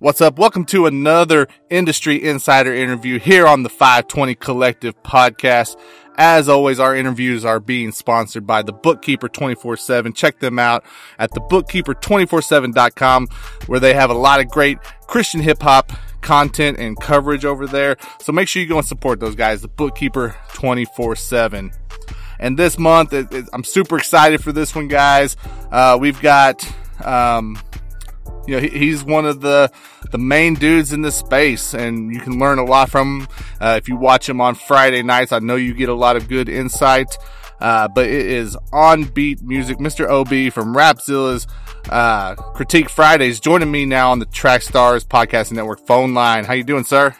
What's up? Welcome to another industry insider interview here on the 520 Collective podcast. As always, our interviews are being sponsored by the Bookkeeper 24-7. Check them out at the bookkeeper247.com where they have a lot of great Christian hip hop content and coverage over there. So make sure you go and support those guys, the Bookkeeper 24-7. And this month, it, it, I'm super excited for this one, guys. Uh, we've got, um, you know, he, he's one of the the main dudes in this space, and you can learn a lot from him. Uh, if you watch him on Friday nights, I know you get a lot of good insight. Uh, but it is on beat music. Mr. OB from Rapzilla's uh, Critique Fridays joining me now on the Track Stars Podcast Network phone line. How you doing, sir?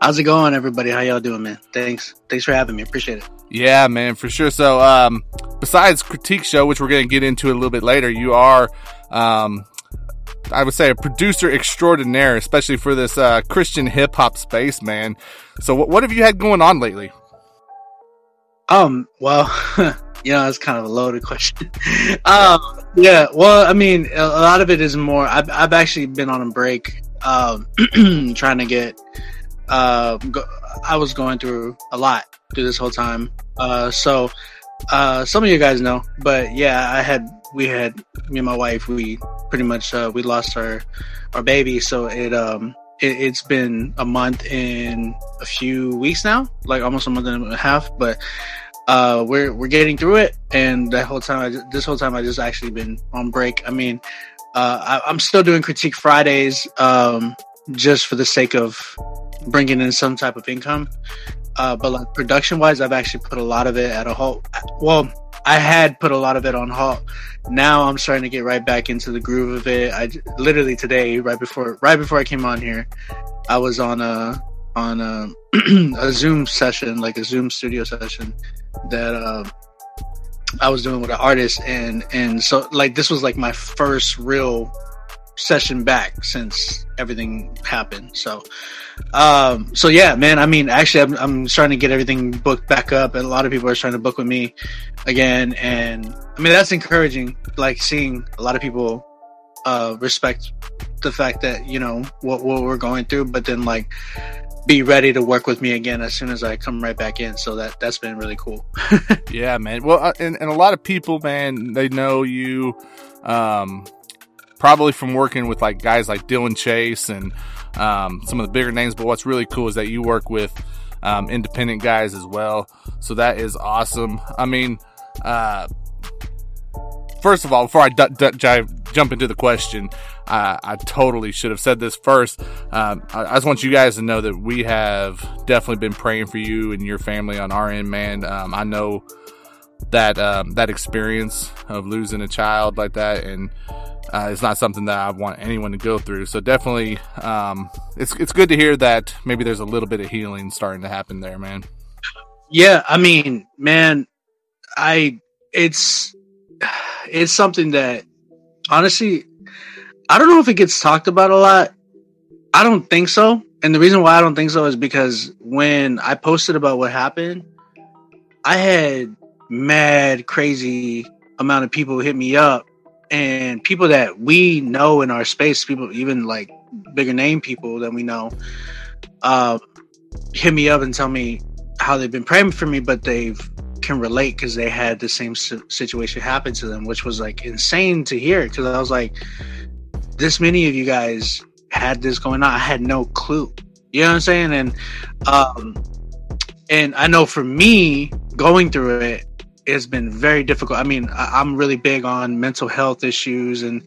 How's it going, everybody? How y'all doing, man? Thanks, thanks for having me. Appreciate it. Yeah, man, for sure. So, um, besides Critique Show, which we're going to get into a little bit later, you are um, I would say a producer extraordinaire, especially for this uh, Christian hip hop space, man. So, what, what have you had going on lately? Um, well, you know, that's kind of a loaded question. um, yeah, well, I mean, a, lot of it is more. I've, I've actually been on a break, um, trying to get. Uh, go, I was going through a lot through this whole time. Uh, so, uh, some of you guys know, but yeah, I had we had me and my wife we pretty much uh, we lost our our baby. So it um it, has been a month and a few weeks now like almost a month and a half but uh we're we're getting through it. And that whole time I just, this whole time I just actually been on break. I mean uh I, I'm still doing critique Fridays um just for the sake of bringing in some type of income. Uh, but like production wise, I've actually put a lot of it at a halt. Well, I had put a lot of it on halt. Now I'm starting to get right back into the groove of it. I literally today, right before right before I came on here, I was on a on a, a Zoom session, like a Zoom studio session that uh, I was doing with an artist, and and so like this was like my first real session back since everything happened. So, um, so yeah, man. I mean, actually, I'm, I'm starting to get everything booked back up, and a lot of people are trying to book with me again. And I mean, that's encouraging. Like seeing a lot of people uh, respect the fact that you know what what we're going through, but then like be ready to work with me again as soon as I come right back in. So that that's been really cool. yeah, man. Well, uh, and, and a lot of people, man, they know you. Um, probably from working with like guys like Dylan Chase and um, some of the bigger names. But what's really cool is that you work with um, independent guys as well. So that is awesome. I mean, uh, first of all, before I d- d- jump into the question, uh, I totally should have said this first. Um, I, I, just want you guys to know that we have definitely been praying for you and your family on our end, man. Um, I know that um, that experience of losing a child like that and uh, it's not something that I want anyone to go through. So definitely, um, it's it's good to hear that maybe there's a little bit of healing starting to happen there, man. Yeah, I mean, man, I it's it's something that honestly, I don't know if it gets talked about a lot. I don't think so, and the reason why I don't think so is because when I posted about what happened, I had mad crazy amount of people hit me up and people that we know in our space, people even like bigger name people that we know, uh, hit me up and tell me how they've been praying for me, but they've can relate because they had the same situation happen to them, which was like insane to hear. Because I was like, this many of you guys had this going on. I had no clue. You know what I'm saying? And um, and I know for me going through it, has been very difficult. I mean, I, am really big on mental health issues and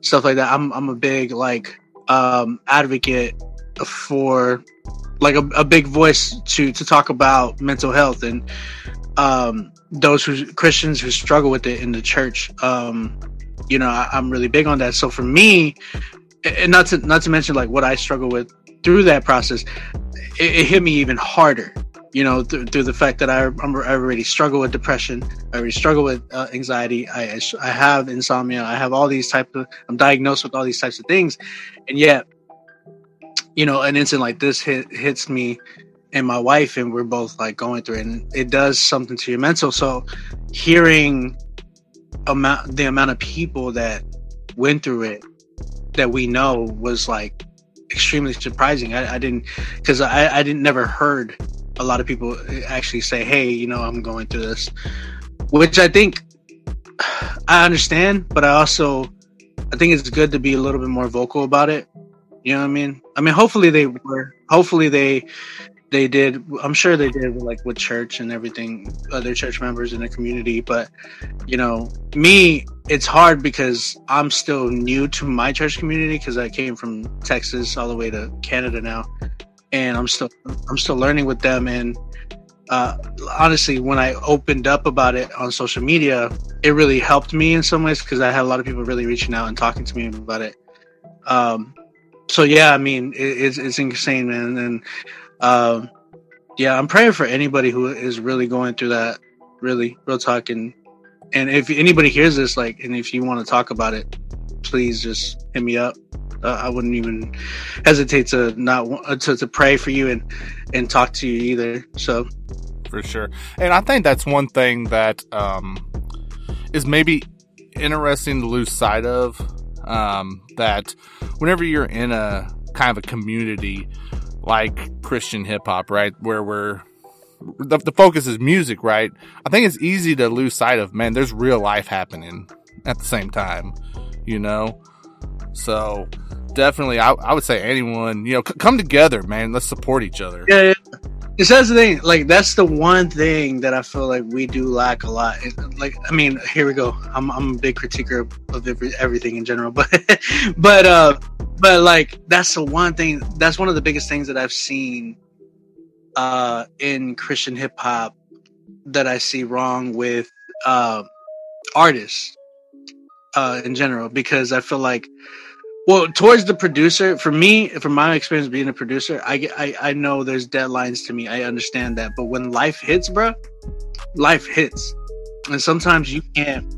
stuff like that. I'm I'm a big like um, advocate for like a, a big voice to to talk about mental health and um, those who Christians who struggle with it in the church. Um, you know, I, I'm really big on that. So for me, and not to not to mention like what I struggle with through that process, it, it hit me even harder you know, th- through the fact that I, I'm, I already struggle with depression, I already struggle with uh, anxiety, I, I have insomnia, I have all these type of, I'm diagnosed with all these types of things, and yet, you know, an incident like this hit, hits me and my wife, and we're both like going through it, and it does something to your mental. So, hearing amount the amount of people that went through it that we know was like extremely surprising. I, I didn't because I, I didn't never heard a lot of people actually say, "Hey, you know, I'm going through this," which I think I understand, but I also I think it's good to be a little bit more vocal about it. You know what I mean? I mean, hopefully they were. Hopefully they they did. I'm sure they did, like with church and everything, other church members in the community. But you know, me, it's hard because I'm still new to my church community because I came from Texas all the way to Canada now, and I'm still I'm still learning with them. And uh, honestly, when I opened up about it on social media, it really helped me in some ways because I had a lot of people really reaching out and talking to me about it. Um, so yeah, I mean, it, it's it's insane, man. And um, yeah, I'm praying for anybody who is really going through that. Really, real talk. And and if anybody hears this, like, and if you want to talk about it, please just hit me up. Uh, I wouldn't even hesitate to not uh, to, to pray for you and and talk to you either. So for sure, and I think that's one thing that um, is maybe interesting to lose sight of. Um, that whenever you're in a kind of a community like Christian hip hop, right, where we're the, the focus is music, right? I think it's easy to lose sight of, man, there's real life happening at the same time, you know? So definitely, I, I would say anyone, you know, c- come together, man. Let's support each other. Yeah. It's that's the thing. Like that's the one thing that I feel like we do lack a lot. like I mean, here we go. I'm I'm a big critiquer of, of every, everything in general, but but uh but like that's the one thing. That's one of the biggest things that I've seen uh in Christian hip hop that I see wrong with uh artists uh in general because I feel like well, towards the producer, for me, from my experience being a producer, I, I I know there's deadlines to me. I understand that, but when life hits, bro, life hits, and sometimes you can't.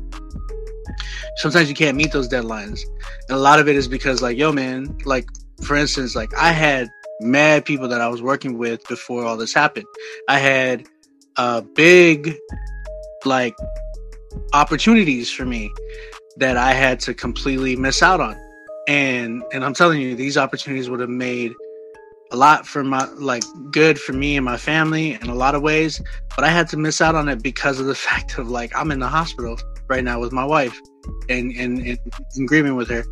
Sometimes you can't meet those deadlines, and a lot of it is because, like, yo, man, like for instance, like I had mad people that I was working with before all this happened. I had uh big, like, opportunities for me that I had to completely miss out on and and I'm telling you, these opportunities would have made a lot for my like good for me and my family in a lot of ways. But I had to miss out on it because of the fact of like I'm in the hospital right now with my wife and and, and, grieving with her.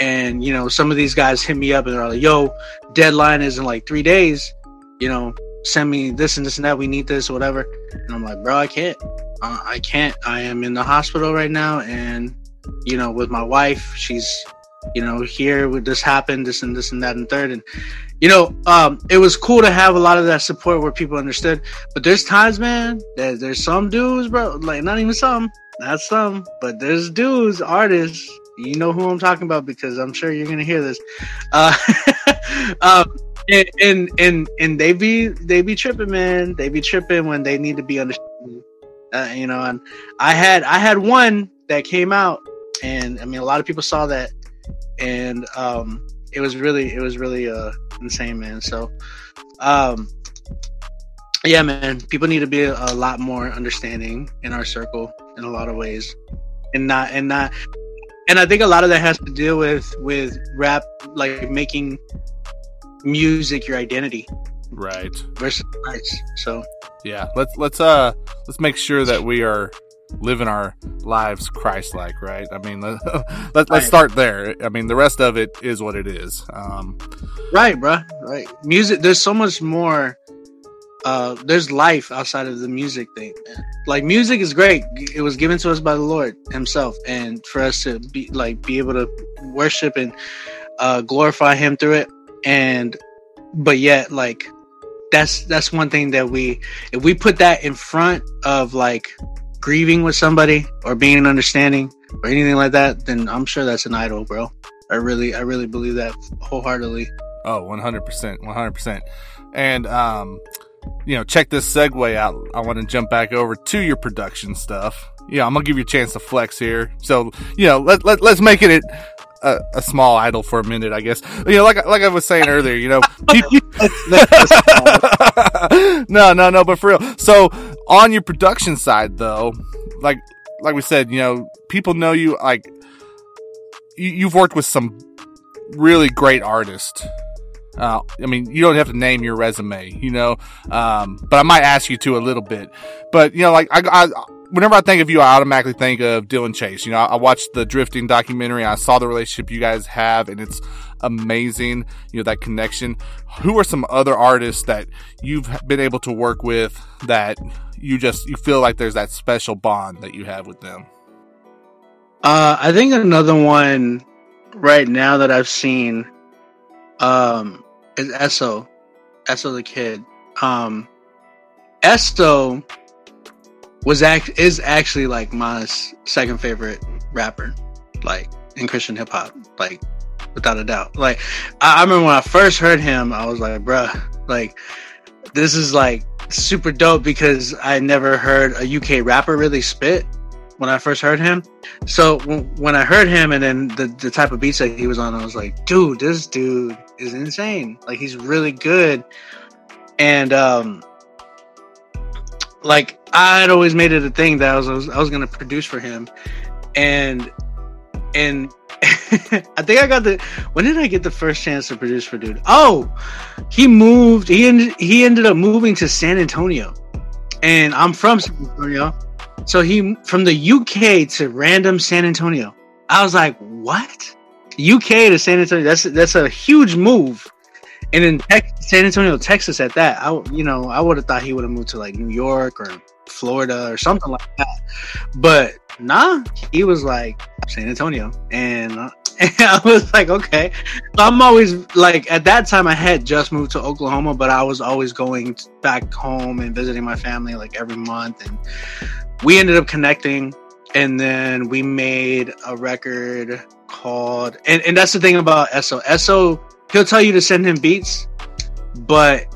And you know, some of these guys hit me up and they're like, "Yo, deadline is in like three days. You know, send me this and this and that. We need this or whatever." And I'm like, "Bro, I can't. Uh, I can't. I am in the hospital right now, and you know, with my wife, she's you know, here with this happen, this and this and that and third. And, you know, um, it was cool to have a lot of that support where people understood. But there's times, man, that there's some dudes, bro, like not even some, not some, but there's dudes, artists, you know who I'm talking about because I'm sure you're gonna hear this. Uh, um, and, and and and they be they be tripping, man. They be tripping when they need to be understood. Uh, you know, and I had I had one that came out, and I mean a lot of people saw that and um, it was really it was really uh, insane, man. So, um, yeah, man, people need to be a, a lot more understanding in our circle in a lot of ways, and not and not and I think a lot of that has to deal with with rap, like making music your identity, right? Versus rights. So yeah, let's let's uh let's make sure that we are living our lives Christ-like, right? I mean, let, let, us start there. I mean, the rest of it is what it is. Um, right, bro. Right. Music. There's so much more. Uh, there's life outside of the music thing. Like music is great. It was given to us by the Lord Himself, and for us to be like be able to worship and uh, glorify Him through it. And but yet, like that's that's one thing that we if we put that in front of like grieving with somebody or being an understanding or anything like that, then I'm sure that's an idol, bro. I really, I really believe that wholeheartedly. Oh, 100%, 100%. And, um, you know, check this segue out. I want to jump back over to your production stuff. Yeah, I'm gonna give you a chance to flex here. So, you know, let, let, let's make it a, a small idol for a minute, I guess. You know, like, like I was saying earlier, you know, no, no, no, but for real. So on your production side, though, like like we said, you know, people know you like you, you've worked with some really great artists. Uh, I mean, you don't have to name your resume, you know, um, but I might ask you to a little bit. But you know, like I, I whenever I think of you, I automatically think of Dylan Chase. You know, I watched the drifting documentary. I saw the relationship you guys have, and it's amazing. You know, that connection. Who are some other artists that you've been able to work with that you just you feel like there's that special bond that you have with them? Uh, I think another one right now that I've seen um, is S.O., S.O. the Kid. Um, S.O. was act is actually like my second favorite rapper, like in Christian hip hop, like without a doubt. Like I, I, remember when I first heard him, I was like, bruh, like this is like super dope because I never heard a UK rapper really spit when I first heard him. So w- when I heard him and then the, the type of beats that he was on, I was like, dude, this dude is insane. Like he's really good. And um like I had always made it a thing that I was I was, I was gonna produce for him. And and I think I got the when did I get the first chance to produce for dude? Oh, he moved. He ended, he ended up moving to San Antonio, and I'm from San Antonio. So he from the UK to random San Antonio. I was like, what? UK to San Antonio. That's that's a huge move. And in San Antonio, Texas, at that, I you know I would have thought he would have moved to like New York or Florida or something like that. But nah, he was like San Antonio, and, uh, and I was like, okay. So I'm always like at that time I had just moved to Oklahoma, but I was always going back home and visiting my family like every month, and we ended up connecting, and then we made a record called, and and that's the thing about Esso. S.O., he'll tell you to send him beats, but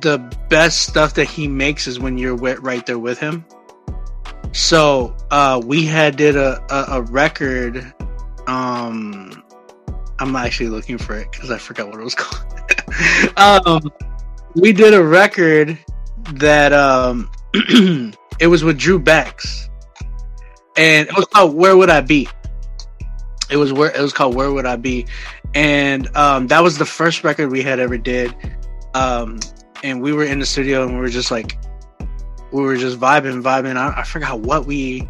the best stuff that he makes is when you're right there with him so uh, we had did a, a, a record. Um, I'm actually looking for it because I forgot what it was called. um, we did a record that um, it was with Drew Becks, and it was called "Where Would I Be." It was where it was called "Where Would I Be," and um, that was the first record we had ever did. Um, and we were in the studio and we were just like we were just vibing, vibing. I, I forgot what we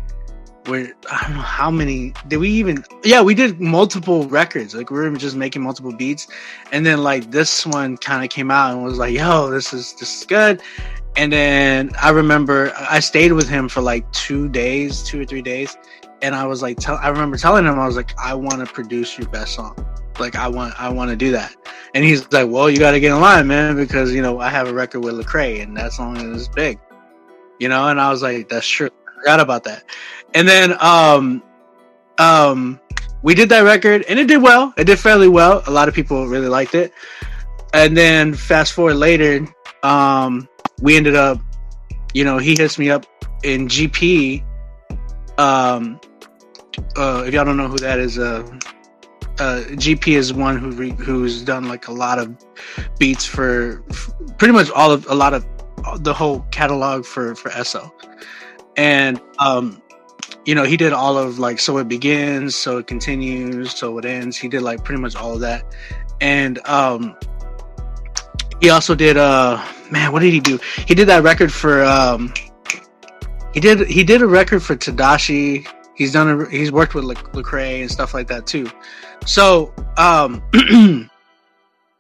were. I don't know how many did we even? Yeah, we did multiple records. Like we were just making multiple beats, and then like this one kind of came out and was like, "Yo, this is this is good." And then I remember I stayed with him for like two days, two or three days, and I was like, tell, I remember telling him, I was like, I want to produce your best song. Like I want, I want to do that. And he's like, well, you got to get in line, man, because you know I have a record with Lecrae, and that song is big you know, and I was like, that's true. I forgot about that. And then um um we did that record and it did well. It did fairly well. A lot of people really liked it. And then fast forward later, um, we ended up, you know, he hits me up in GP. Um, uh, if y'all don't know who that is, uh, uh, GP is one who re- who's done like a lot of beats for, pretty much all of a lot of the whole catalog for for S.O., and um, you know he did all of like so it begins, so it continues, so it ends. He did like pretty much all of that, and um, he also did uh man, what did he do? He did that record for um, he did he did a record for Tedashii. He's done a, he's worked with Le- Lecrae and stuff like that too. So um,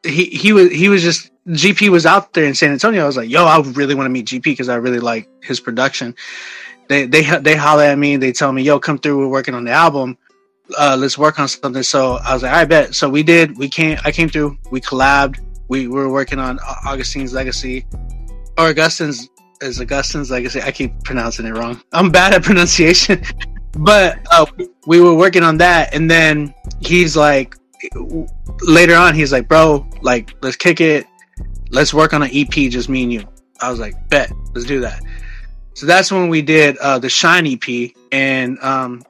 he he was he was just GP was out there in San Antonio. I was like, yo, I really want to meet GP because I really like his production. They they they holler at me. They tell me, yo, come through. We're working on the album. Uh, let's work on something. So I was like, I bet. So we did. We came. I came through. We collabed. We, we were working on Augustine's legacy, or Augustine's is Augustine's legacy. I keep pronouncing it wrong. I'm bad at pronunciation, but uh, we were working on that. And then he's like, later on, he's like, bro, like let's kick it let's work on an EP, just me and you. I was like, bet, let's do that. So that's when we did uh, the Shine EP, and um,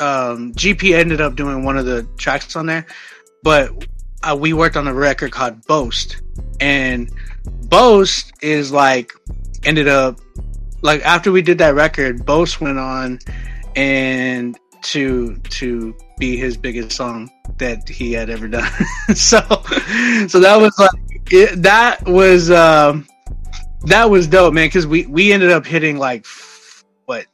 um, GP ended up doing one of the tracks on there, but uh, we worked on a record called Boast, and Boast is like ended up like after we did that record, Boast went on and to to be his biggest song that he had ever done. so so that was like it, that was um that was dope, man. Because we we ended up hitting like what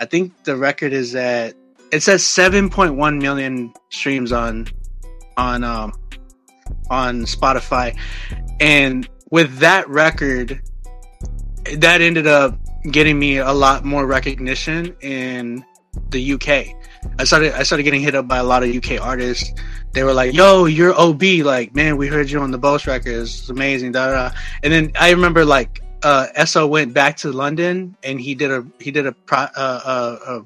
I think the record is at it says 7.1 million streams on on um on Spotify, and with that record, that ended up getting me a lot more recognition in the UK. I started I started getting hit up by a lot of UK artists. They were like, "Yo, you're OB." Like, man, we heard you on the Boast records. It's amazing. Da, da. And then I remember like uh, S.O. went back to London and he did a he did a pro, uh, uh,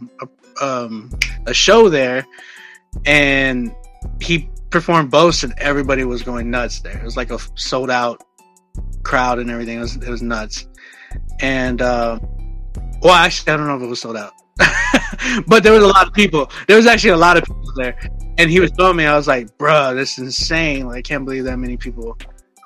a, um, a show there, and he performed Boast and everybody was going nuts there. It was like a sold out crowd and everything. It was it was nuts. And uh, well, actually, I don't know if it was sold out. but there was a lot of people. There was actually a lot of people there, and he was showing me. I was like, "Bro, this is insane! Like, I can't believe that many people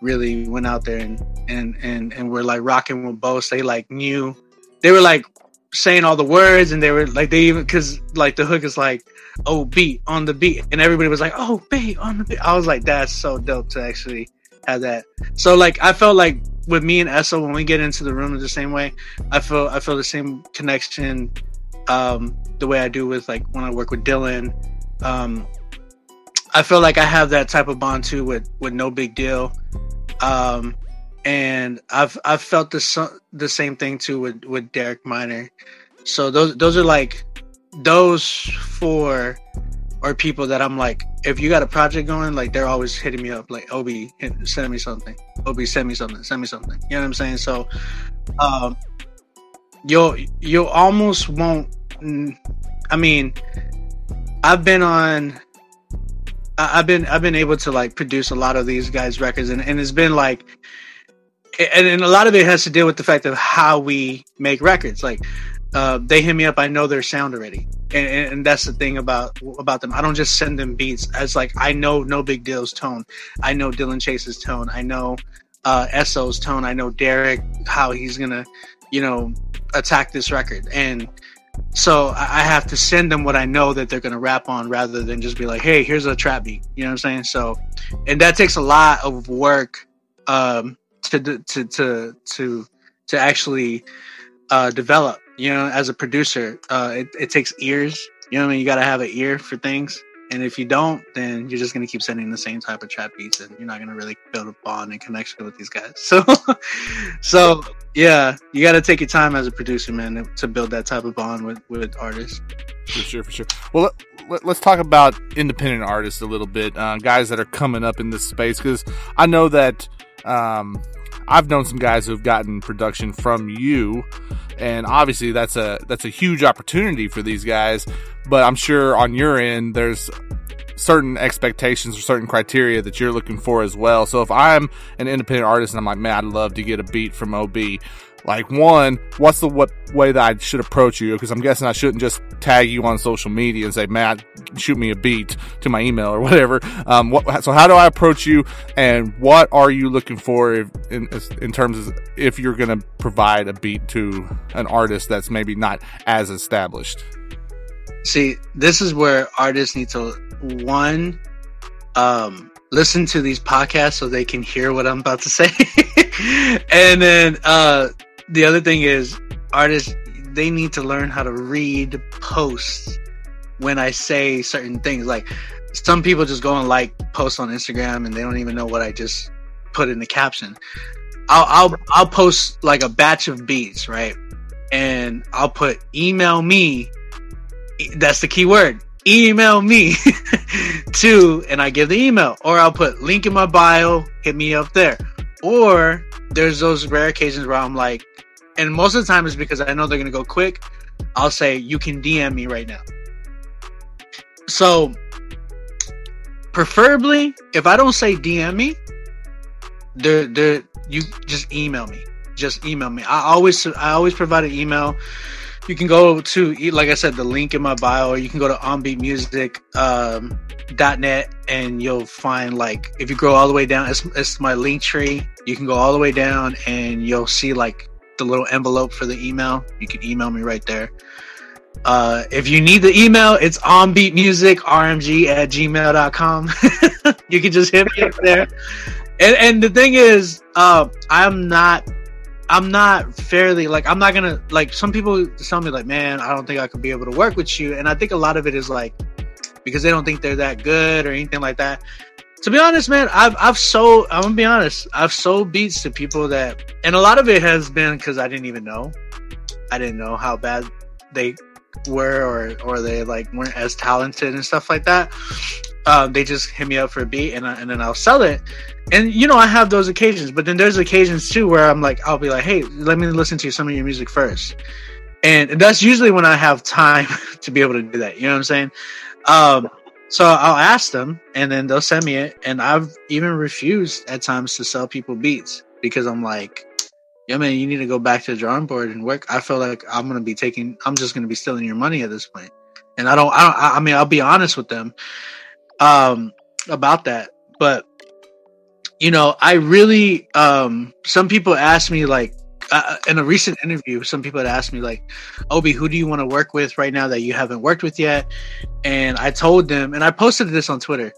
really went out there and and and and were like rocking with both. They like knew. They were like saying all the words, and they were like they even because like the hook is like, "Oh, beat on the beat," and everybody was like, "Oh, beat on the beat." I was like, "That's so dope to actually have that." So like, I felt like with me and S.O. when we get into the room the same way, I feel I feel the same connection um, the way I do with like when I work with Dylan. Um, I feel like I have that type of bond too with with no big deal. Um, and I've I've felt the the same thing too with with Derek Minor. So those those are like those four are people that I'm like, if you got a project going, like they're always hitting me up, like OB, send me something. OB, send me something. Send me something. You know what I'm saying? So, um, you'll you almost won't. I mean, I've been on. I've been I've been able to like produce a lot of these guys' records, and, and it's been like, and, and a lot of it has to deal with the fact of how we make records. Like, uh, they hit me up, I know their sound already, and, and, that's the thing about about them. I don't just send them beats. As like I know No Big Deal's tone, I know Dylan Chase's tone, I know uh, S.O.'s tone, I know Derek how he's gonna, you know, attack this record, and so I have to send them what I know that they're gonna rap on, rather than just be like, "Hey, here's a trap beat." You know what I'm saying? So, and that takes a lot of work um, to to to to to actually uh, develop. You know, as a producer, uh, it, it takes ears. You know, what I mean, you got to have an ear for things. And if you don't, then you're just going to keep sending the same type of trap beats, and you're not going to really build a bond and connection with these guys. So, so yeah, you got to take your time as a producer, man, to build that type of bond with with artists. For sure, for sure. Well, let, us talk about independent artists a little bit, uh, guys that are coming up in this space, because I know that um, I've known some guys who have gotten production from you, and obviously that's a that's a huge opportunity for these guys. But I'm sure on your end, there's certain expectations or certain criteria that you're looking for as well. So if I'm an independent artist and I'm like, man, I'd love to get a beat from OB, like one, what's the what way that I should approach you? Because I'm guessing I shouldn't just tag you on social media and say, Matt, shoot me a beat to my email or whatever. Um, what, so how do I approach you, and what are you looking for if, in in terms of if you're going to provide a beat to an artist that's maybe not as established? See, this is where artists need to one um, listen to these podcasts so they can hear what I'm about to say, and then uh, the other thing is artists they need to learn how to read posts when I say certain things. Like some people just go and like posts on Instagram and they don't even know what I just put in the caption. I'll I'll I'll post like a batch of beats, right? And I'll put email me. That's the key word. Email me to, and I give the email, or I'll put link in my bio. Hit me up there. Or there's those rare occasions where I'm like, and most of the time it's because I know they're gonna go quick. I'll say you can DM me right now. So, preferably, if I don't say DM me, there, there, you just email me. Just email me. I always, I always provide an email. You can go to, like I said, the link in my bio, or you can go to onbeatmusic.net um, and you'll find like if you go all the way down, it's, it's my Linktree. You can go all the way down and you'll see like the little envelope for the email. You can email me right there. Uh, if you need the email, it's onbeatmusicrmg at gmail.com. you can just hit me up there. And, and the thing is, uh, I'm not, I'm not fairly like, I'm not gonna, like, some people tell me, like, man, I don't think I could be able to work with you. And I think a lot of it is like, because they don't think they're that good or anything like that. To be honest, man, I've I've sold. I'm gonna be honest. I've sold beats to people that, and a lot of it has been because I didn't even know. I didn't know how bad they were, or or they like weren't as talented and stuff like that. Um, they just hit me up for a beat, and I, and then I'll sell it. And you know, I have those occasions, but then there's occasions too where I'm like, I'll be like, hey, let me listen to some of your music first, and that's usually when I have time to be able to do that. You know what I'm saying? Um, so I'll ask them, and then they'll send me it. And I've even refused at times to sell people beats because I'm like, yeah, man, you need to go back to the drawing board and work. I feel like I'm gonna be taking, I'm just gonna be stealing your money at this point. And I don't, I don't, I mean, I'll be honest with them, um, about that. But you know, I really, um, some people ask me like, uh, in a recent interview, some people had asked me like, "OB, who do you want to work with right now that you haven't worked with yet?" And I told them, and I posted this on Twitter.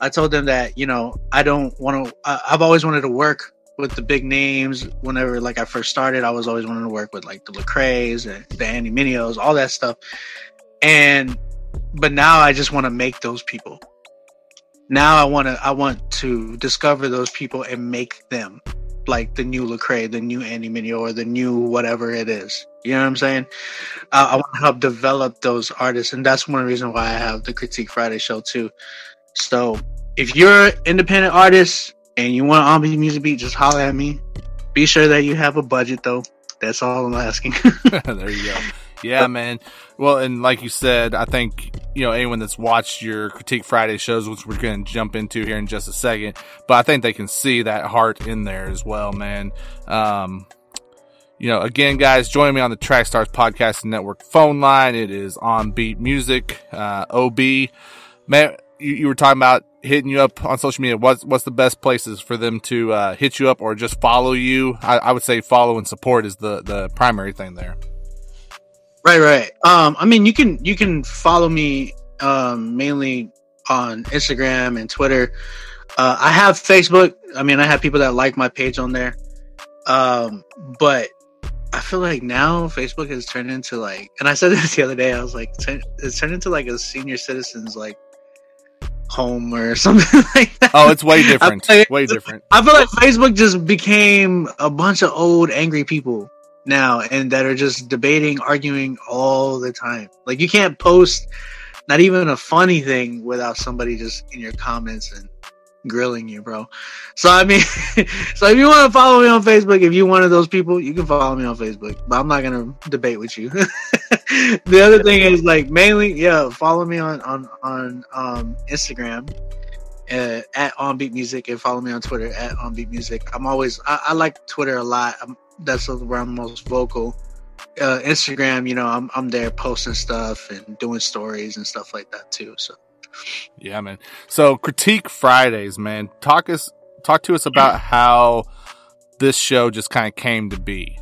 I told them that you know I don't want to. I've always wanted to work with the big names. Whenever like I first started, I was always wanting to work with like the Lecrae's and the Andy Mineos, all that stuff. And but now I just want to make those people. Now I want to I want to discover those people and make them like the new Lecrae, the new Andy Mineo, or the new whatever it is. You know what I'm saying? Uh, I want to help develop those artists, and that's one reason why I have the Critique Friday show too. So if you're an independent artist and you want on beat music beat, just holler at me. Be sure that you have a budget though. That's all I'm asking. there you go. Yeah, man. Well, and like you said, I think you know anyone that's watched your critique Friday shows, which we're going to jump into here in just a second, but I think they can see that heart in there as well, man. Um, you know, again, guys, join me on the Track Stars Podcast Network phone line. It is on Beat Music, uh, OB. Man, you, you, were talking about hitting you up on social media. What's what's the best places for them to uh, hit you up or just follow you? I, I would say follow and support is the the primary thing there. Right, right. Um, I mean, you can you can follow me um, mainly on Instagram and Twitter. Uh, I have Facebook. I mean, I have people that like my page on there. Um, but I feel like now Facebook has turned into like, and I said this the other day. I was like, it's turned into like a senior citizens like home or something like that. Oh, it's way different. Like, way different. I feel like Facebook just became a bunch of old angry people now and that are just debating, arguing all the time. Like you can't post not even a funny thing without somebody just in your comments and grilling you, bro. So I mean, so if you want to follow me on Facebook, if you're one of those people, you can follow me on Facebook. But I'm not gonna debate with you. the other thing is like mainly, yeah, follow me on on on um, Instagram. Uh, at onbeat music and follow me on twitter at onbeat music i'm always I, I like twitter a lot I'm, that's where I'm most vocal. Uh, Instagram, you know, I'm I'm there posting stuff and doing stories and stuff like that too. So, yeah, man. So, critique Fridays, man. Talk us, talk to us about how this show just kind of came to be.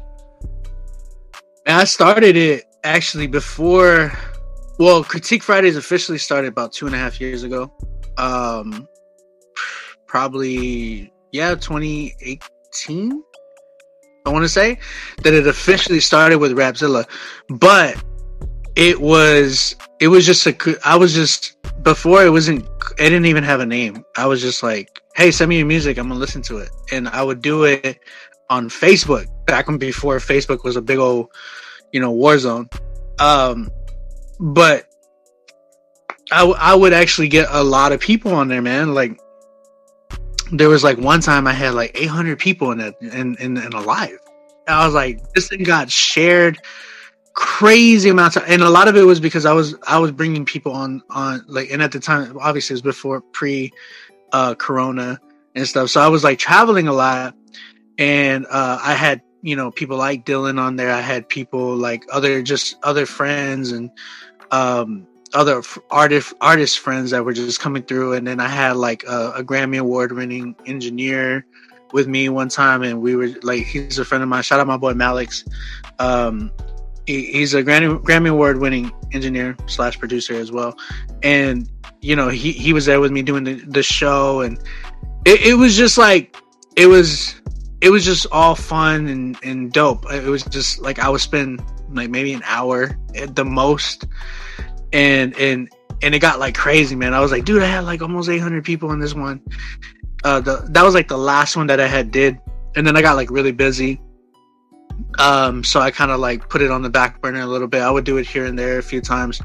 And I started it actually before. Well, Critique Fridays officially started about two and a half years ago. Um, probably yeah, 2018 I want to say that it officially started with Rapzilla, but it was it was just a I was just before it wasn't it didn't even have a name. I was just like, hey, send me your music, I'm gonna listen to it, and I would do it on Facebook back when before Facebook was a big old you know war zone. Um, but I, would actually get a lot of people on there, man. Like there was like one time I had like 800 people in it in, in, in a live. I was like, this thing got shared crazy amounts of, and a lot of it was because I was I was bringing people on on like and at the time obviously it was before pre uh corona and stuff so I was like traveling a lot and uh I had you know people like Dylan on there I had people like other just other friends and um other artist artist friends that were just coming through, and then I had like a, a Grammy award winning engineer with me one time, and we were like, he's a friend of mine. Shout out my boy Malix. Um, he, he's a Grammy Grammy Award winning engineer slash producer as well, and you know he he was there with me doing the, the show, and it, it was just like it was it was just all fun and, and dope. It was just like I would spend like maybe an hour at the most, and and and it got like crazy, man. I was like, dude, I had like almost 800 people in this one. Uh, the, that was like the last one that I had did, and then I got like really busy. Um, so I kind of like put it on the back burner a little bit. I would do it here and there a few times,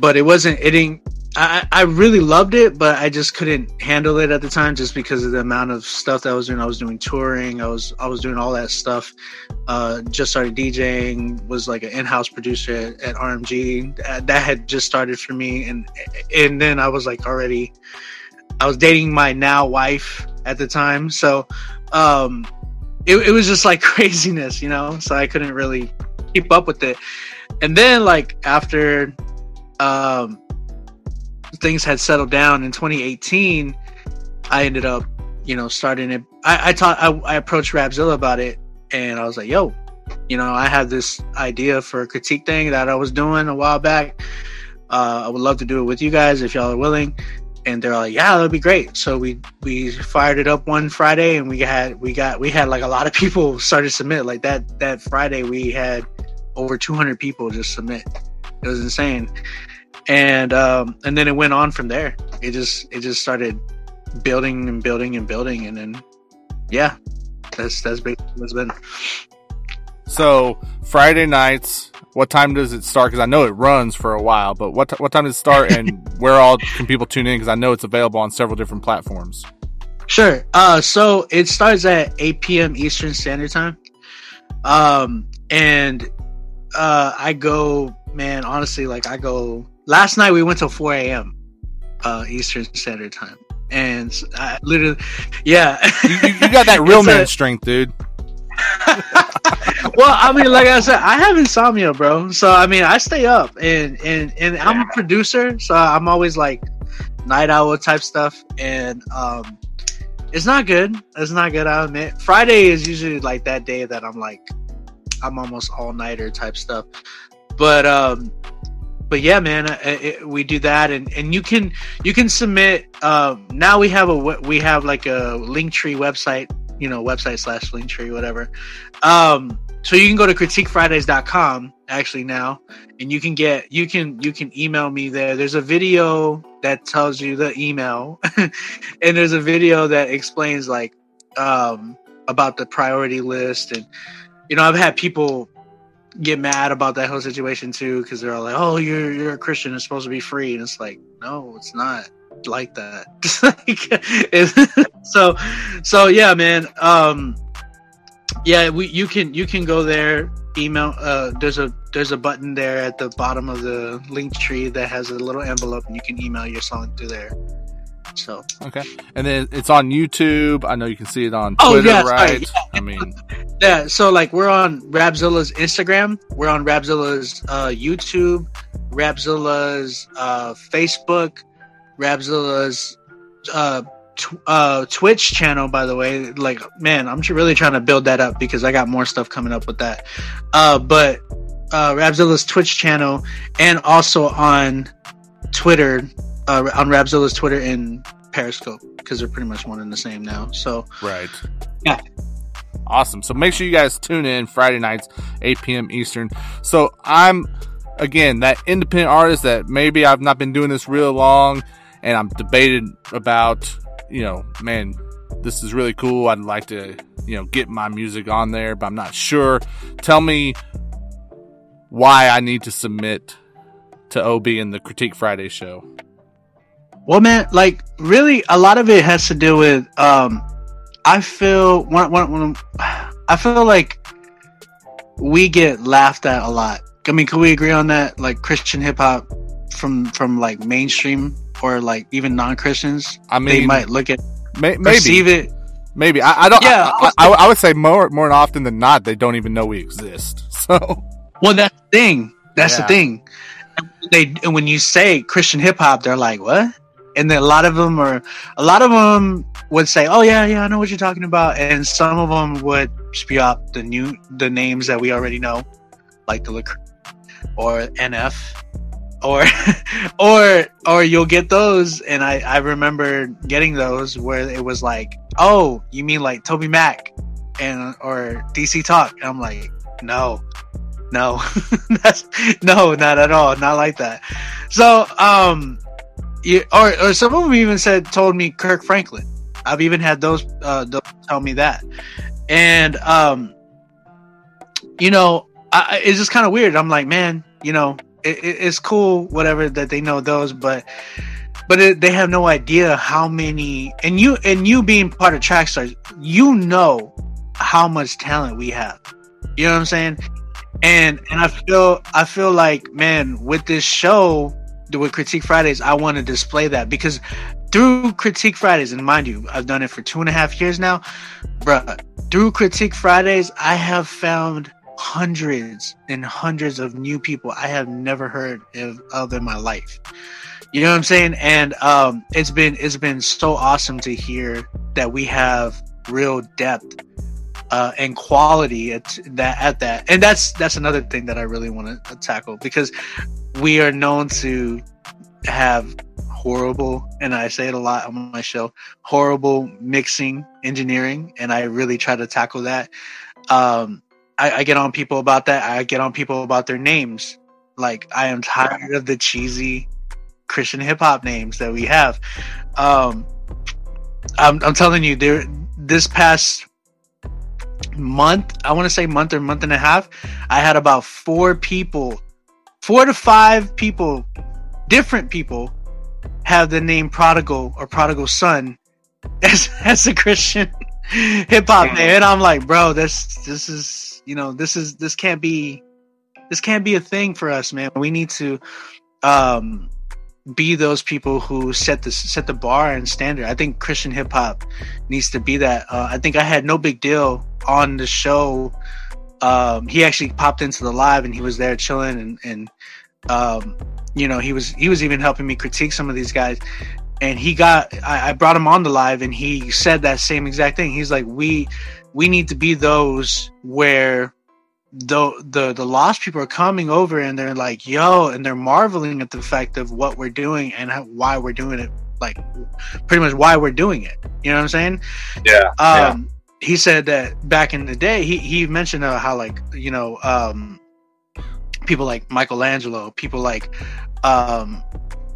but it wasn't. It didn't I, I really loved it, but I just couldn't handle it at the time just because of the amount of stuff that I was doing. I was doing touring, I was I was doing all that stuff. Uh, just started DJing, was like an in-house producer at, at RMG. That, had just started for me, and and then I was like already, I was dating my now wife at the time, so um, it, it was just like craziness, you know. So I couldn't really keep up with it, and then like after um things had settled down in 2018, I ended up, you know, starting it. I, I taught, I, I approached Rapzilla about it, and I was like, "Yo, you know, I have this idea for a critique thing that I was doing a while back. Uh, I would love to do it with you guys if y'all are willing." And they're like, "Yeah, that'd be great." So we we fired it up one Friday, and we had we got we had like a lot of people started submit. Like that that Friday, we had over 200 people just submit. It was insane and um, and then it went on from there. It just it just started building and building and building, and then yeah, that's that's basically what's been. So Friday nights, what time does it start? Because I know it runs for a while, but what t- what time does it start, and where all can people tune in? Because I know it's available on several different platforms. Sure. Uh, so it starts at 8 p.m. Eastern Standard Time. Um, and uh, I go, man, honestly, like I go last night we went till 4 a.m. Uh, Eastern Standard Time, and I literally, yeah, you, you got that real man a, strength, dude. well, I mean, like I said, I have insomnia, bro. So I mean, I stay up, and and and I'm a producer, so I'm always like night owl type stuff, and um, it's not good. It's not good. I admit. Friday is usually like that day that I'm like, I'm almost all nighter type stuff, but um, but yeah, man, uh, it, we do that, and, and you can you can submit. Uh, now we have a we have like a Linktree website, you know, website slash Linktree, whatever. Um, so you can go to critiquefridays.com actually now, and you can get you can you can email me there. There's a video that tells you the email, and there's a video that explains like um, about the priority list, and you know, I've had people get mad about that whole situation too because they're all like, "Oh, you're you're a Christian. It's supposed to be free," and it's like, no, it's not like that. so, so yeah, man. Um, yeah, we you can you can go there. Email. Uh, there's a there's a button there at the bottom of the Linktree that has a little envelope, and you can email your song through there. So okay, and then it's on YouTube. I know you can see it on Twitter, oh, yeah, right? Yeah. I mean, yeah. So like we're on Rapzilla's Instagram, we're on Rapzilla's uh, YouTube, Rapzilla's uh, Facebook, Rapzilla's uh, t- uh, Twitch channel. By the way, like man, I'm really trying to build that up because I got more stuff coming up with that. Uh, but uh, Rapzilla's Twitch channel, and also on Twitter uh, on Rapzilla's Twitter and Periscope because they're pretty much one and the same now. So right, yeah, awesome. So make sure you guys tune in Friday nights, 8 p.m. Eastern. So I'm again that independent artist that maybe I've not been doing this real long, and I'm debated about. You know, man, this is really cool. I'd like to, you know, get my music on there, but I'm not sure. Tell me why I need to submit to OB in the Critique Friday show. Well, man, like really, a lot of it has to do with. Um, I feel when, when, when I feel like we get laughed at a lot. I mean, can we agree on that? Like Christian hip hop from from like mainstream or like even non Christians. I mean, they might look at may, maybe perceive it. Maybe I, I don't. Yeah, I, I, I, would say more more often than not, they don't even know we exist. So, well, that's the thing. That's yeah. the thing. They and when you say Christian hip hop, they're like, "What?" And then a lot of them are a lot of them would say oh yeah yeah i know what you're talking about and some of them would spew out the new the names that we already know like the Lecrae or NF or or or you'll get those and I I remember getting those where it was like, "Oh, you mean like TobyMac and or DC Talk?" And I'm like, "No. No. That's no, not at all. Not like that." So, um you, or or some of them even said told me Kirk Franklin. I've even had those uh those tell me that. And um you know, I, it's just kind of weird. I'm like, man, you know, it, it's cool, whatever that they know those, but but it, they have no idea how many. And you and you being part of Trackstarz, you know how much talent we have. You know what I'm saying? And and I feel I feel like man, with this show, with Critique Fridays, I want to display that because through Critique Fridays, and mind you, I've done it for two and a half years now, bruh. Through Critique Fridays, I have found hundreds and hundreds of new people I have never heard of, of in my life. You know what I'm saying? And um, it's been it's been so awesome to hear that we have real depth uh, and quality at that at that. And that's that's another thing that I really want to tackle because we are known to have horrible and I say it a lot on my show, horrible mixing engineering and I really try to tackle that. Um, I, I get on people about that. I get on people about their names. Like I am tired of the cheesy Christian hip hop names that we have. Um, I'm, I'm telling you, there this past month, I want to say month or month and a half, I had about four people, four to five people, different people, have the name Prodigal or Prodigal Son as as a Christian hip hop name, and I'm like, bro, this this is you know this is this can't be this can't be a thing for us man. We need to um be those people who set the set the bar and standard. I think christian hip-hop needs to be that. Uh, i think i had NoBigDyl on the show. Um he actually popped into the live and he was there chilling and and um you know he was he was even helping me critique some of these guys. And he got I, I brought him on the live and he said that same exact thing. He's like we we need to be those where the the the lost people are coming over and they're like yo and they're marveling at the fact of what we're doing and how, why we're doing it like pretty much why we're doing it. You know what i'm saying? Yeah um yeah. he said that back in the day he he mentioned uh, how like you know um people like michelangelo people like um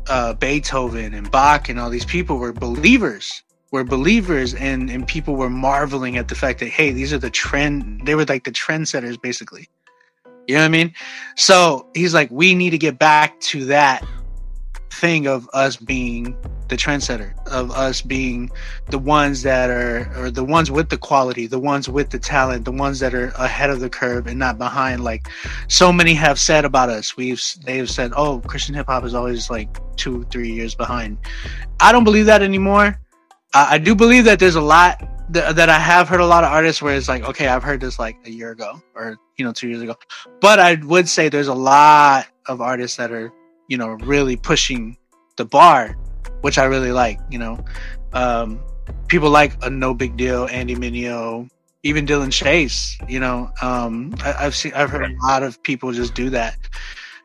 uh beethoven and bach and all these people were believers were believers and and people were marveling at the fact that hey these are the trend they were like the trendsetters basically. You know what i mean? So he's like we need to get back to that thing of us being the trendsetter of us being the ones that are or the ones with the quality the ones with the talent the ones that are ahead of the curve and not behind like so many have said about us. We've they've said oh christian hip-hop is always like two three years behind. I don't believe that anymore I do believe that there's a lot th- that I have heard a lot of artists where it's like, okay, I've heard this like a year ago or you know two years ago, but I would say there's a lot of artists that are you know really pushing the bar, which I really like. You know, um, people like a NoBigDyl, Andy Mineo, even Dylan Chase. You know, um, I, have seen I've heard a lot of people just do that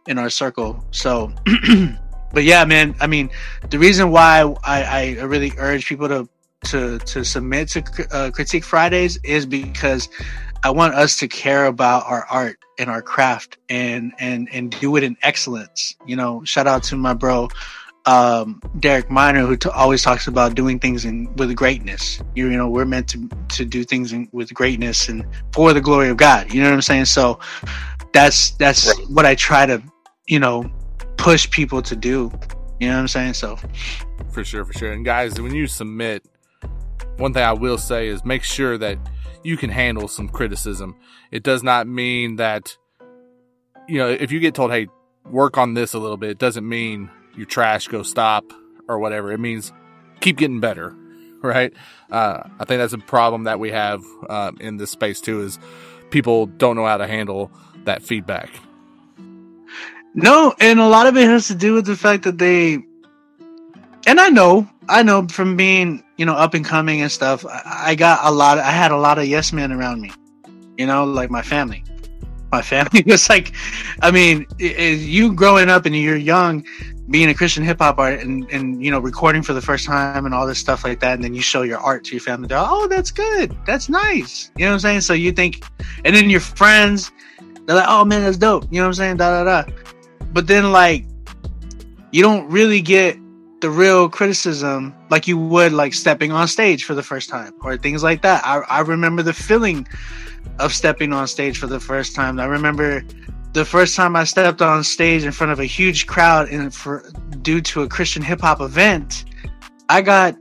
in our circle. So but yeah, man. I mean, the reason why I, I really urge people to to to submit to uh, Critique Fridays is because I want us to care about our art and our craft and and and do it in excellence. You know, shout out to my bro um, Derek Minor, who t- always talks about doing things in, with greatness. You, you know, we're meant to to do things in, with greatness and for the glory of God. You know what I'm saying? So that's that's right. what I try to, you know, push people to do. You know what I'm saying? So, for sure, for sure. And guys, when you submit, one thing I will say is make sure that you can handle some criticism. It does not mean that, you know, if you get told, hey, work on this a little bit, it doesn't mean your trash, go stop or whatever. It means keep getting better, right? Uh, I think that's a problem that we have uh, in this space too is people don't know how to handle that feedback. No, and a lot of it has to do with the fact that they, and I know, I know from being, you know, up and coming and stuff, I, got a lot, I had a lot of yes men around me, you know, like my family, my family was like, I mean, you growing up and you're young, being a Christian hip hop art and, and, you know, recording for the first time and all this stuff like that. And then you show your art to your family. They're, oh, that's good. That's nice. You know what I'm saying? So you think, and then your friends, they're like, oh man, that's dope. You know what I'm saying? Da, da, da. But then like, you don't really get the real criticism like you would like stepping on stage for the first time or things like that. I, I remember the feeling of stepping on stage for the first time. I remember the first time I stepped on stage in front of a huge crowd and for due to a Christian hip hop event, I got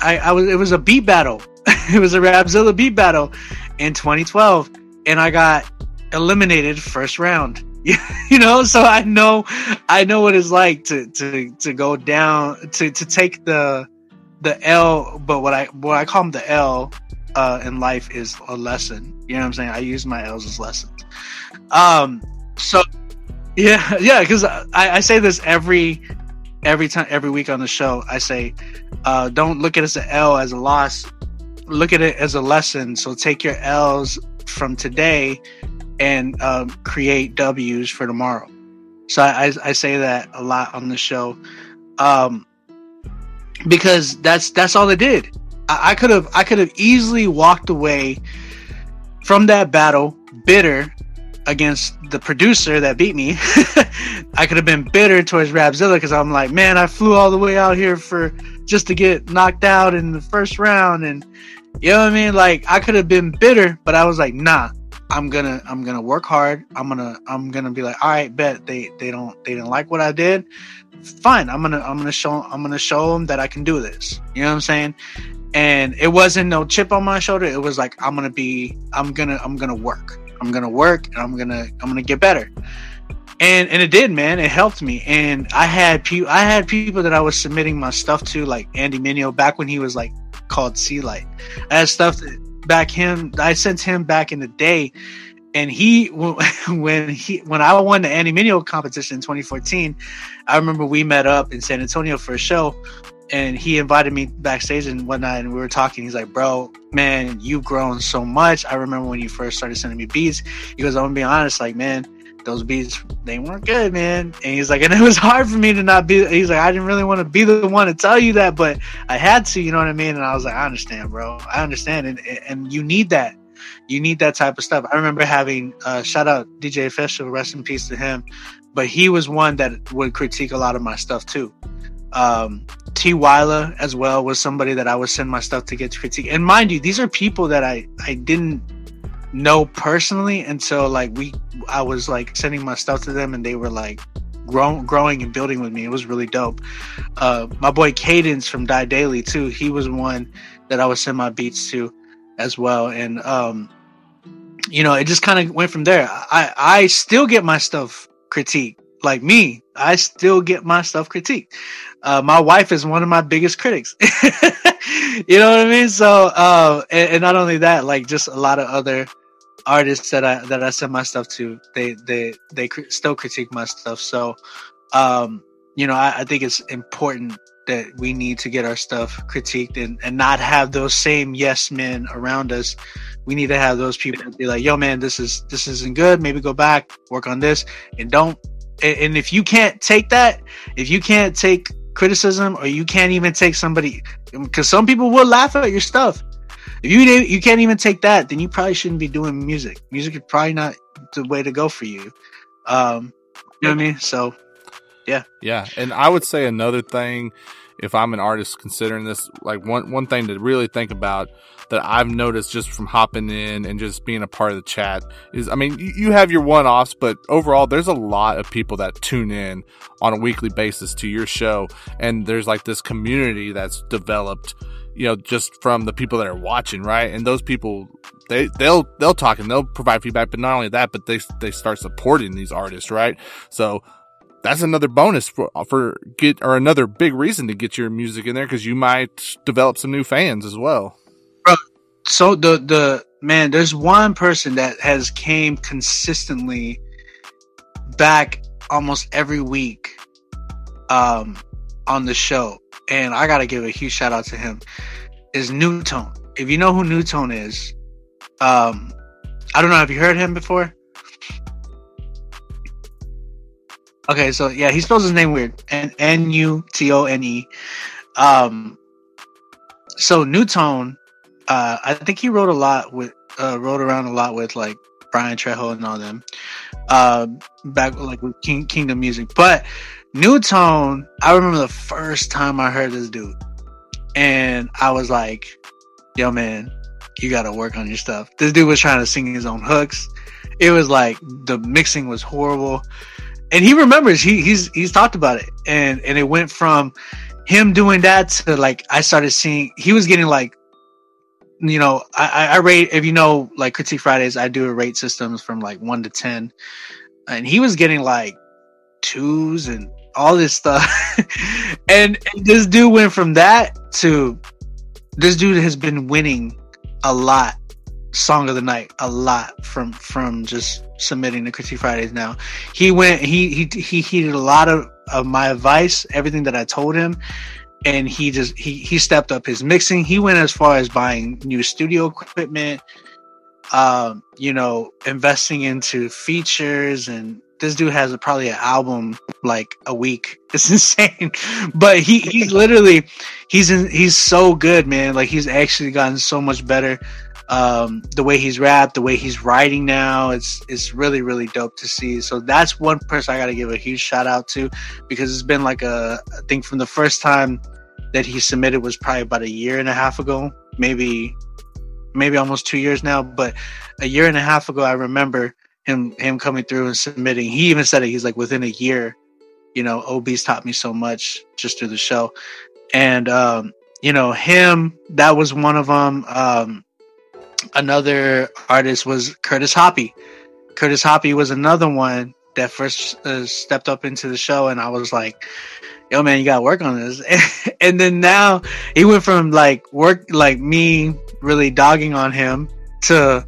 I, I was it was a beat battle. it was a Rapzilla beat battle in 2012 and I got eliminated first round. you know, so I know I know what it's like to to to go down to to take the the L, but what I what I call them the L uh, in life is a lesson. You know what I'm saying? I use my L's as lessons. Um, so yeah, yeah, because I, I say this every every time every week on the show. I say, uh, don't look at it as an L as a loss. Look at it as a lesson. So take your L's from today and um, create W's for tomorrow. So I, I, say that a lot on the show, um, because that's that's all it did. I could have I could have easily walked away from that battle bitter against the producer that beat me. I could have been bitter towards Rapzilla because I'm like, man, I flew all the way out here for just to get knocked out in the first round, and you know what I mean. Like I could have been bitter, but I was like, nah, I'm gonna I'm gonna work hard. I'm gonna I'm gonna be like, all right, bet they they don't they didn't like what I did. Fine, I'm gonna I'm gonna show I'm gonna show them that I can do this. You know what I'm saying? And it wasn't no chip on my shoulder. It was like I'm gonna be I'm gonna I'm gonna work. I'm gonna work and I'm gonna I'm gonna get better. And and it did, man. It helped me. And I had people I had people that I was submitting my stuff to, like Andy Mineo, back when he was like called C-Lite. I had stuff that back him. I sent him back in the day, and he when he when I won the Andy Mineo competition in 2014, I remember we met up in San Antonio for a show, and he invited me backstage and whatnot, and we were talking. He's like, "Bro, man, you've grown so much. I remember when you first started sending me beats." He goes, "I'm gonna be honest, like, man." Those beats they weren't good, man. And he's like, and it was hard for me to not be. He's like, I didn't really want to be the one to tell you that, but I had to. You know what I mean? And I was like, I understand, bro. I understand, and and you need that. You need that type of stuff. I remember having uh, shout out DJ Official, rest in peace to him. But he was one that would critique a lot of my stuff too. Um, T. Wyla as well was somebody that I would send my stuff to get to critique. And mind you, these are people that I I didn't know personally until like we I was like sending my stuff to them and they were like growing growing and building with me. It was really dope. Uh, my boy Cadence from Die Daily too. He was one that I would send my beats to as well. And um, you know, it just kind of went from there. I I still get my stuff critiqued. Like me, I still get my stuff critiqued. Uh, my wife is one of my biggest critics. you know what I mean? So, uh, and, and, not only that, like just a lot of other artists that I that I send my stuff to, they they they cr- still critique my stuff. So, um, you know, I, I, think it's important that we need to get our stuff critiqued and, and not have those same yes men around us. We need to have those people be like, "Yo, man, this is this isn't good. Maybe go back, work on this, and don't." And, and if you can't take that, if you can't take criticism or you can't even take somebody because some people will laugh at your stuff. If you you can't even take that then you probably shouldn't be doing music. Music is probably not the way to go for you. Um you know what i mean? So yeah. Yeah and i would say another thing if i'm an artist considering this like one one thing to really think about that I've noticed just from hopping in and just being a part of the chat is, I mean, you have your one offs, but overall, there's a lot of people that tune in on a weekly basis to your show. And there's like this community that's developed, you know, just from the people that are watching, right? And those people, they, they'll, they'll talk and they'll provide feedback, but not only that, but they, they start supporting these artists, right? So, that's another bonus for for get or another big reason to get your music in there because you might develop some new fans as well so the the man, there's one person that has came consistently back almost every week um on the show and I gotta give a huge shout out to him is NuTone. If you know who NuTone is, um I don't know, have you heard him before? Okay, so yeah, he spells his name weird. N N U T O N E. Um, so NuTone, uh, I think he wrote a lot with, uh, wrote around a lot with like Brian Trejo and all them, uh, back like with King, Kingdom Music. But NuTone, I remember the first time I heard this dude, and I was like, "Yo, man, you got to work on your stuff." This dude was trying to sing his own hooks. It was like the mixing was horrible, and he remembers. He he's he's talked about it, and and it went from him doing that to like I started seeing he was getting like you know, I, I rate if you know like Critique Fridays, I do a rate systems from like one to ten, and he was getting like twos and all this stuff, and, and this dude went from that to this dude has been winning a lot song of the night a lot from from just submitting to Critique Fridays now. He went he he he heeded a lot of, of my advice, everything that I told him, and he just he he stepped up his mixing. He went as far as buying new studio equipment, um, you know, investing into features and this dude has a, probably an album like a week. It's insane, but he he's literally he's in he's so good, man. Like he's actually gotten so much better. Um, the way he's rapped, the way he's writing now, it's it's really really dope to see. So that's one person I got to give a huge shout out to because it's been like a I think from the first time that he submitted was probably about a year and a half ago, maybe maybe almost two years now. But a year and a half ago, I remember him him coming through and submitting. He even said it. He's like within a year, you know, OB's taught me so much just through the show, and um, you know him. That was one of them. Um, another artist was Curtis Hoppy. Curtis Hoppy was another one that first uh, stepped up into the show, and I was like, "Yo, man, you got to work on this." and then now he went from like work, like me really dogging on him, to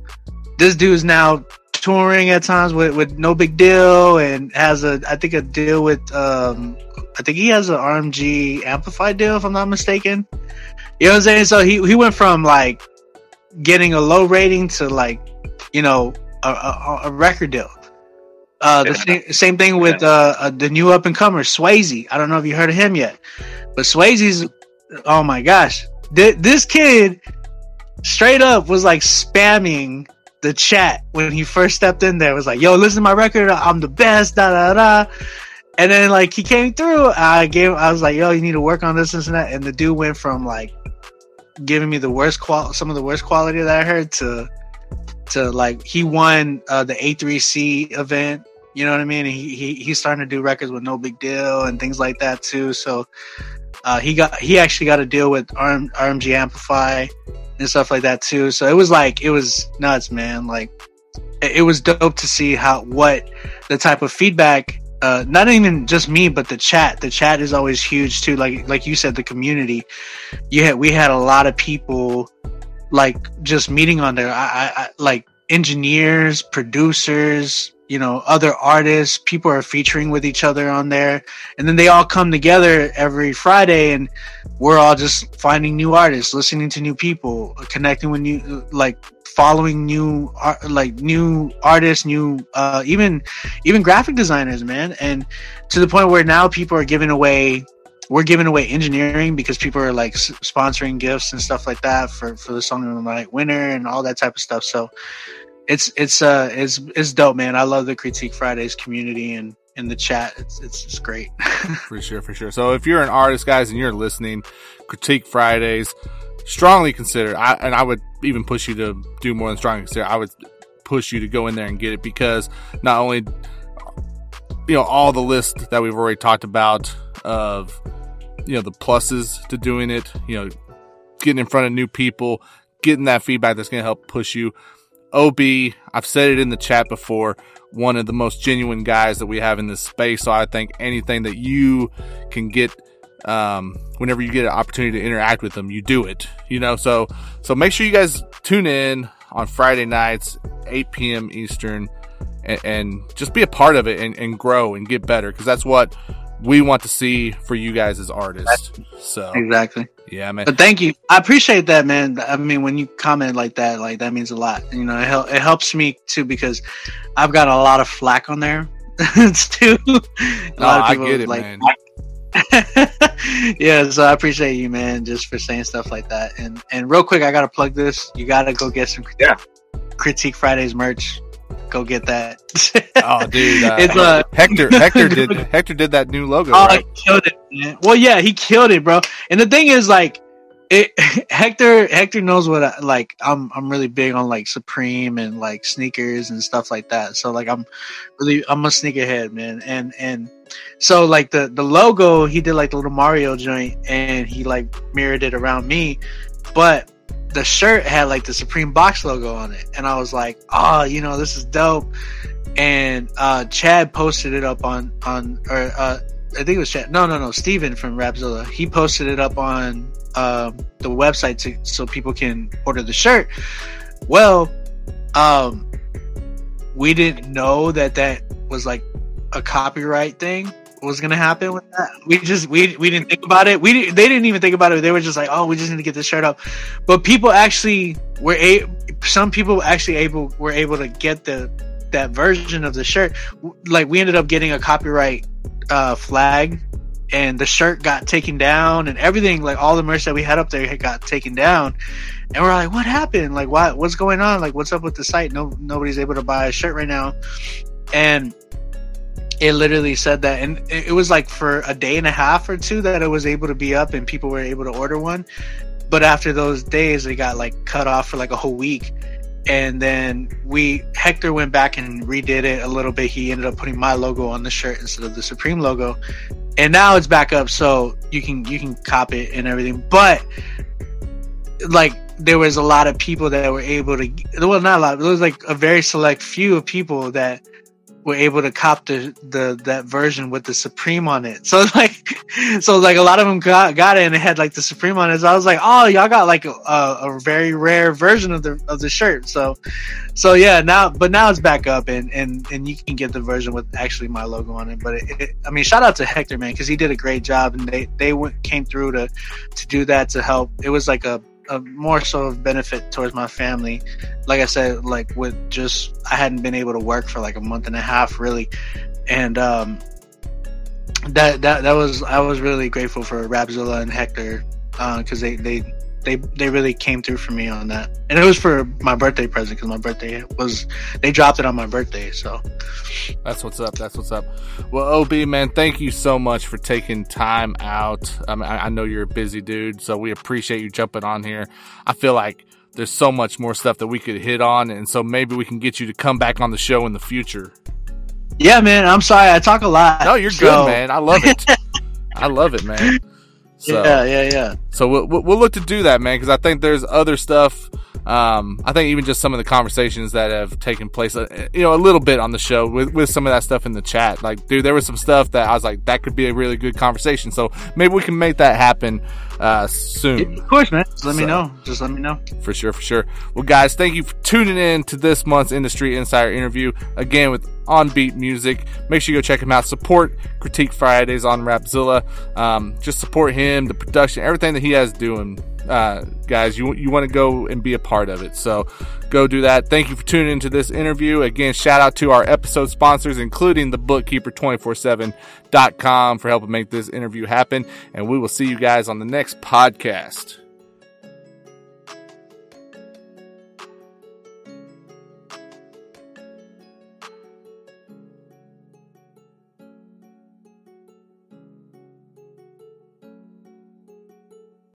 this dude's now touring at times with, with NoBigDyl, and has a I think a deal with um I think he has an RMG Amplify deal if I'm not mistaken. You know what I'm saying? So he he went from like getting a low rating to like you know a, a, a record deal. Uh, the same, same thing with uh, uh, the new up and comer Swayze. I don't know if you heard of him yet, but Swayze's oh my gosh, Th- this kid straight up was like spamming the chat when he first stepped in there. It was like, "Yo, listen to my record. I'm the best." Da da da. And then like he came through. I gave. I was like, "Yo, you need to work on this, this and that." And the dude went from like giving me the worst qual, some of the worst quality that I heard to to like he won uh, the A3C event. You know what I mean? He, he he's starting to do records with NoBigDyl and things like that too. So uh, he got he actually got a deal with RM, RMG Amplify and stuff like that too. So it was like it was nuts, man. Like it, it was dope to see how what the type of feedback uh, not even just me, but the chat. The chat is always huge too. Like like you said, the community. You had we had a lot of people like just meeting on there. I, I, I like engineers, producers, you know, other artists. People are featuring with each other on there, and then they all come together every Friday, and we're all just finding new artists, listening to new people, connecting with new like following new like new artists new uh even even graphic designers man. And to the point where now people are giving away we're giving away engineering because people are like sponsoring gifts and stuff like that for for the song of the night winner and all that type of stuff. So it's it's uh it's it's dope man. I love the critique fridays community and in the chat. It's it's just great. For sure for sure. So if you're an artist guys and you're listening critique fridays strongly consider I, and i would even push you to do more than strongly consider i would push you to go in there and get it because not only you know all the list that we've already talked about of you know the pluses to doing it you know getting in front of new people getting that feedback that's going to help push you. OB i've said it in the chat before one of the most genuine guys that we have in this space. So i think anything that you can get um, whenever you get an opportunity to interact with them, you do it, you know, so, so make sure you guys tune in on Friday nights, 8 p.m. Eastern, and, and just be a part of it and, and grow and get better. Cause that's what we want to see for you guys as artists. So exactly. Yeah, man. But thank you. I appreciate that, man. I mean, when you comment like that, like that means a lot. You know, it, hel- it helps me too because I've got a lot of flack on there It's too. A no, I get it, like, man. yeah, so I appreciate you, man, just for saying stuff like that. And and real quick, I gotta plug this. You gotta go get some yeah. Critique Fridays merch. Go get that. oh, dude, uh, it's uh, Hector. Hector did Hector did that new logo. Oh, right? killed it, man. Well, yeah, he killed it, bro. And the thing is, like, Hector Hector knows what I, like I'm I'm really big on like Supreme and like sneakers and stuff like that. So like I'm really I'm a sneakerhead, man. And and so like the the logo he did like the little Mario joint and he like mirrored it around me, but the shirt had like the Supreme box logo on it, and I was like, oh, you know, this is dope. And uh, Chad posted it up on on or uh, I think it was Chad. No, no, no, Steven from Rapzilla. He posted it up on uh, the website to, so people can order the shirt. Well, um, we didn't know that that was like a copyright thing was gonna happen with that. We just we we didn't think about it. We they didn't even think about it. They were just like, oh, we just need to get this shirt up. But people actually were a some people actually able were able to get the that version of the shirt. Like we ended up getting a copyright uh, flag, and the shirt got taken down, and everything like all the merch that we had up there got taken down. And we're like, what happened? Like, what what's going on? Like, what's up with the site? No, nobody's able to buy a shirt right now, and it literally said that and it was like for a day and a half or two that it was able to be up and people were able to order one but after those days it got like cut off for like a whole week and then we hector went back and redid it a little bit. He ended up putting my logo on the shirt instead of the supreme logo. And now it's back up so you can you can cop it and everything. But like there was a lot of people that were able to well not a lot there was like a very select few of people that were able to cop the, the that version with the Supreme on it. So like, so like a lot of them got got it and it had like the Supreme on it. So I was like, oh, y'all got like a, a, very rare version of the of the shirt. So, so yeah, now but now it's back up and and and you can get the version with actually my logo on it. But it, it, I mean, shout out to Hector man because he did a great job and they they went, came through to to do that to help. It was like a a more so of benefit towards my family. Like I said, like with just I hadn't been able to work for like a month and a half really, and um, that that that was I was really grateful for Rapzilla and Hector because uh, they they they they really came through for me on that, and it was for my birthday present because my birthday was they dropped it on my birthday. So that's what's up. That's what's up. Well, OB man, thank you so much for taking time out. I, mean, I, I know you're a busy dude, so we appreciate you jumping on here. I feel like there's so much more stuff that we could hit on, and so maybe we can get you to come back on the show in the future. Yeah, man. I'm sorry I talk a lot. No, you're so. good, man. I love it. I love it, man. So, yeah, yeah, yeah. So we'll, we'll look to do that, man, because I think there's other stuff. Um, I think even just some of the conversations that have taken place, uh, you know, a little bit on the show with, with some of that stuff in the chat. Like, dude, there was some stuff that I was like, that could be a really good conversation. So maybe we can make that happen uh, soon. Of course, man. Just let so, me know. Just let me know. For sure, for sure. Well, guys, thank you for tuning in to this month's Industry Insider interview. Again, with OnBeat Music. Make sure you go check him out. Support Critique Fridays on Rapzilla. Um, just support him, the production, everything that he has doing. Uh, guys, you you want to go and be a part of it. So go do that. Thank you for tuning into this interview. Again, shout out to our episode sponsors, including the bookkeeper247.com for helping make this interview happen. And we will see you guys on the next podcast.